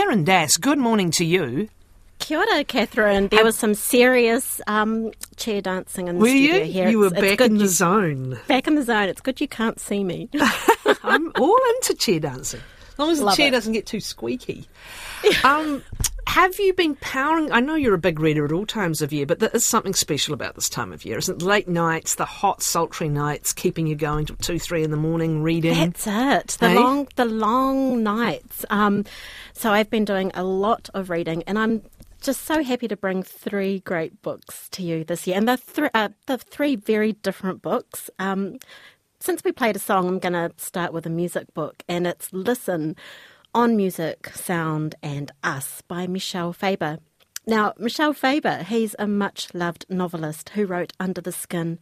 Kiran Dass, good morning to you. Kia ora, Catherine. There was some serious um, chair dancing in the Were studio you? here. You were It's- it's back in the you- zone. Back in the zone. It's good you can't see me. I'm all into chair dancing. As long as the Love chair it. doesn't get too squeaky. um, have you been powering? I know you're a big reader at all times of year, but there is something special about this time of year, isn't it? Late nights, the hot, sultry nights, keeping you going till two, three in the morning reading. That's it. The Hey? long, the long nights. Um, so I've been doing a lot of reading, and I'm just so happy to bring three great books to you this year, and they're, th- uh, they're three very different books. Um, since we played a song, I'm going to start with a music book, and it's Listen on Music, Sound, and Us by Michel Faber. Now, Michel Faber, he's a much loved novelist who wrote Under the Skin,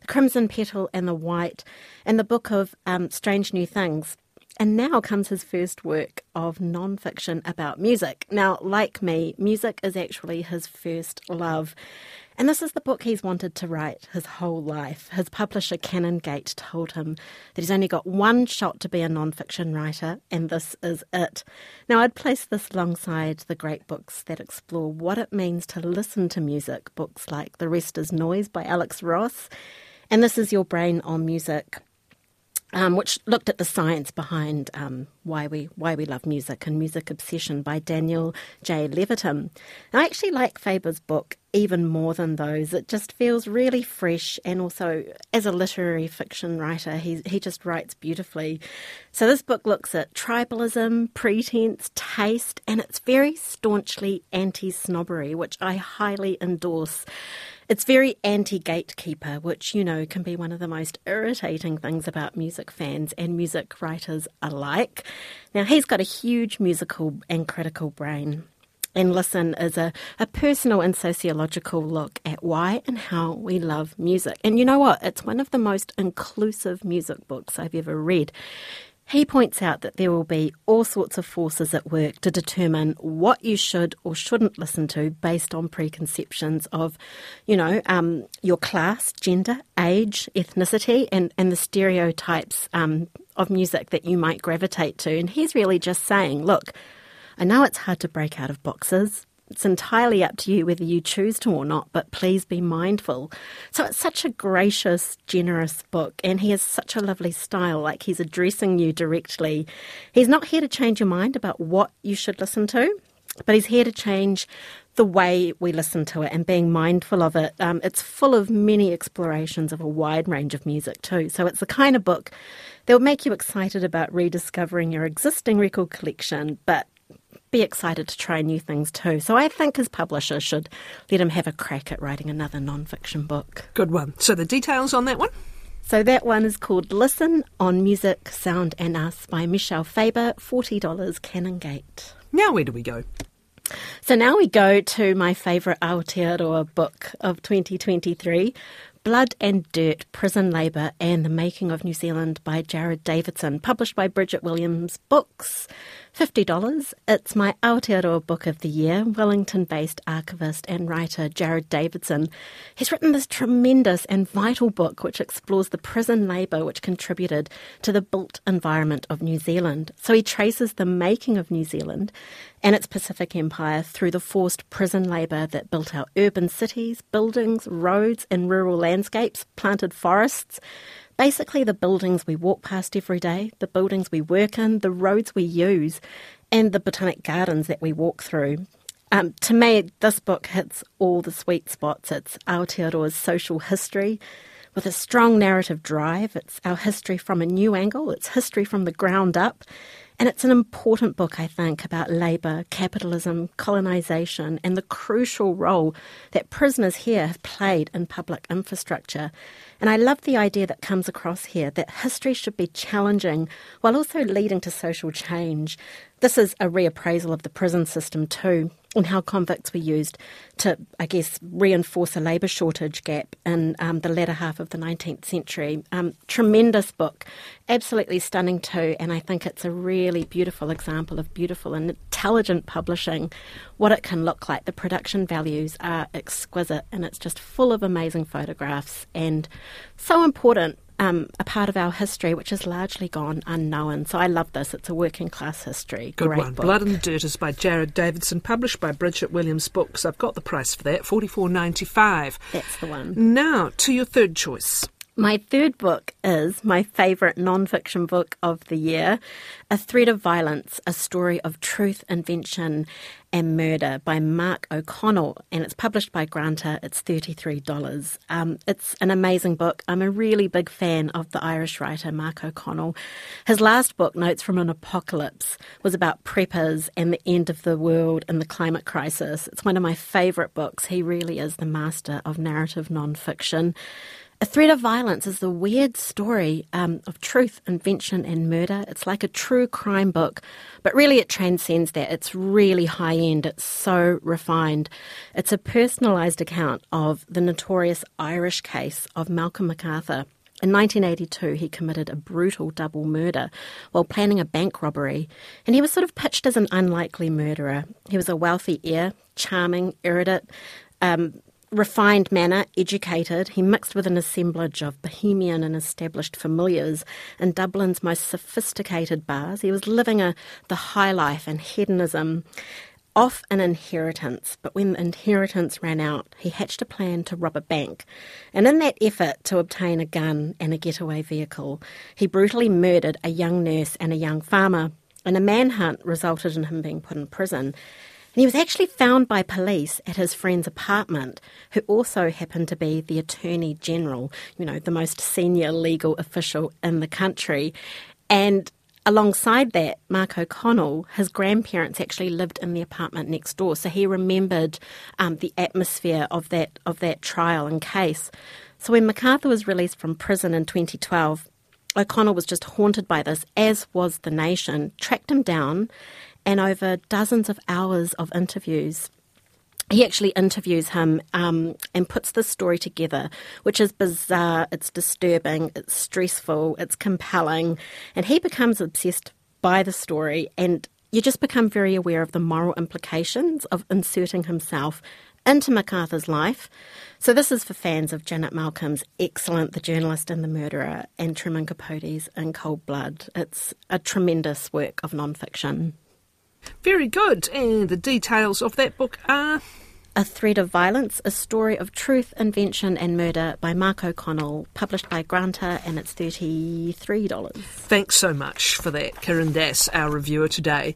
The Crimson Petal and the White, and the book of um, Strange New Things. And now comes his first work of non fiction about music. Now, like me, music is actually his first love. And this is the book he's wanted to write his whole life. His publisher, Canongate, told him that he's only got one shot to be a non fiction writer, and this is it. Now, I'd place this alongside the great books that explore what it means to listen to music, books like The Rest is Noise by Alex Ross, and This Is Your Brain on Music um, which looked at the science behind um, why we why we love music and music obsession by Daniel J. Levitin. I actually like Faber's book even more than those. It just feels really fresh, and also as a literary fiction writer, he he just writes beautifully. So this book looks at tribalism, pretense, taste, and it's very staunchly anti-snobbery, which I highly endorse. It's very anti gatekeeper, which, you know, can be one of the most irritating things about music fans and music writers alike. Now, he's got a huge musical and critical brain. And Listen is a, a personal and sociological look at why and how we love music. And you know what? It's one of the most inclusive music books I've ever read. He points out that there will be all sorts of forces at work to determine what you should or shouldn't listen to based on preconceptions of, you know, um, your class, gender, age, ethnicity, and, and the stereotypes um, of music that you might gravitate to. And he's really just saying, look, I know it's hard to break out of boxes. It's entirely up to you whether you choose to or not, but please be mindful. So it's such a gracious, generous book, and he has such a lovely style, like he's addressing you directly. He's not here to change your mind about what you should listen to, but he's here to change the way we listen to it and being mindful of it. Um, it's full of many explorations of a wide range of music, too. So it's the kind of book that will make you excited about rediscovering your existing record collection, but be excited to try new things too. So I think his publisher should let him have a crack at writing another non-fiction book. Good one. So the details on that one? So that one is called Listen on Music, Sound and Us by Michel Faber, $40 Canongate. Now where do we go? So now we go to my favourite Aotearoa book of 2023, Blood and Dirt, Prison Labour and the Making of New Zealand by Jared Davidson, published by Bridget Williams Books. $50. It's my Aotearoa book of the year. Wellington based archivist and writer Jared Davidson. He's written this tremendous and vital book which explores the prison labour which contributed to the built environment of New Zealand. So he traces the making of New Zealand and its Pacific Empire through the forced prison labour that built our urban cities, buildings, roads, and rural landscapes, planted forests. Basically, the buildings we walk past every day, the buildings we work in, the roads we use, and the botanic gardens that we walk through. Um, to me, this book hits all the sweet spots. It's Aotearoa's social history with a strong narrative drive. It's our history from a new angle, it's history from the ground up. And it's an important book, I think, about labour, capitalism, colonisation, and the crucial role that prisoners here have played in public infrastructure. And I love the idea that comes across here that history should be challenging while also leading to social change. This is a reappraisal of the prison system too, and how convicts were used to, I guess, reinforce a labour shortage gap in um, the latter half of the 19th century. Um, tremendous book, absolutely stunning too, and I think it's a really beautiful example of beautiful and intelligent publishing, what it can look like. The production values are exquisite, and it's just full of amazing photographs and so important um, a part of our history which has largely gone unknown. So I love this. It's a working class history. Good Great one. book. Blood and Dirt is by Jared Davidson, published by Bridget Williams Books. I've got the price for that, forty four ninety five. That's the one. Now to your third choice. My third book is my favourite non-fiction book of the year, A Thread of Violence, A Story of Truth, Invention and Murder by Mark O'Connell, and it's published by Granta. It's $33. Um, it's an amazing book. I'm a really big fan of the Irish writer Mark O'Connell. His last book, Notes from an Apocalypse, was about preppers and the end of the world and the climate crisis. It's one of my favourite books. He really is the master of narrative non-fiction. A Thread of Violence is the weird story um, of truth, invention, and murder. It's like a true crime book, but really it transcends that. It's really high end, it's so refined. It's a personalised account of the notorious Irish case of Malcolm MacArthur. In 1982, he committed a brutal double murder while planning a bank robbery, and he was sort of pitched as an unlikely murderer. He was a wealthy heir, charming, erudite, um, refined manner, educated, he mixed with an assemblage of bohemian and established familiars in Dublin's most sophisticated bars. He was living a, the high life and hedonism off an inheritance, but when the inheritance ran out, he hatched a plan to rob a bank. And in that effort to obtain a gun and a getaway vehicle, he brutally murdered a young nurse and a young farmer, and a manhunt resulted in him being put in prison. And he was actually found by police at his friend's apartment, who also happened to be the Attorney General, you know, the most senior legal official in the country. And alongside that, Mark O'Connell, his grandparents actually lived in the apartment next door, so he remembered um, the atmosphere of that of that trial and case. So when MacArthur was released from prison in 2012, O'Connell was just haunted by this, as was the nation, tracked him down and over dozens of hours of interviews. He actually interviews him um, and puts this story together, which is bizarre, it's disturbing, it's stressful, it's compelling, and he becomes obsessed by the story. And you just become very aware of the moral implications of inserting himself into MacArthur's life. So, this is for fans of Janet Malcolm's excellent The Journalist and the Murderer and Truman Capote's In Cold Blood. It's a tremendous work of non fiction. Very good. And the details of that book are. A Thread of Violence, a story of truth, invention, and murder by Mark O'Connell, published by Granta, and it's $33. Thanks so much for that, Kiran Dass, our reviewer today.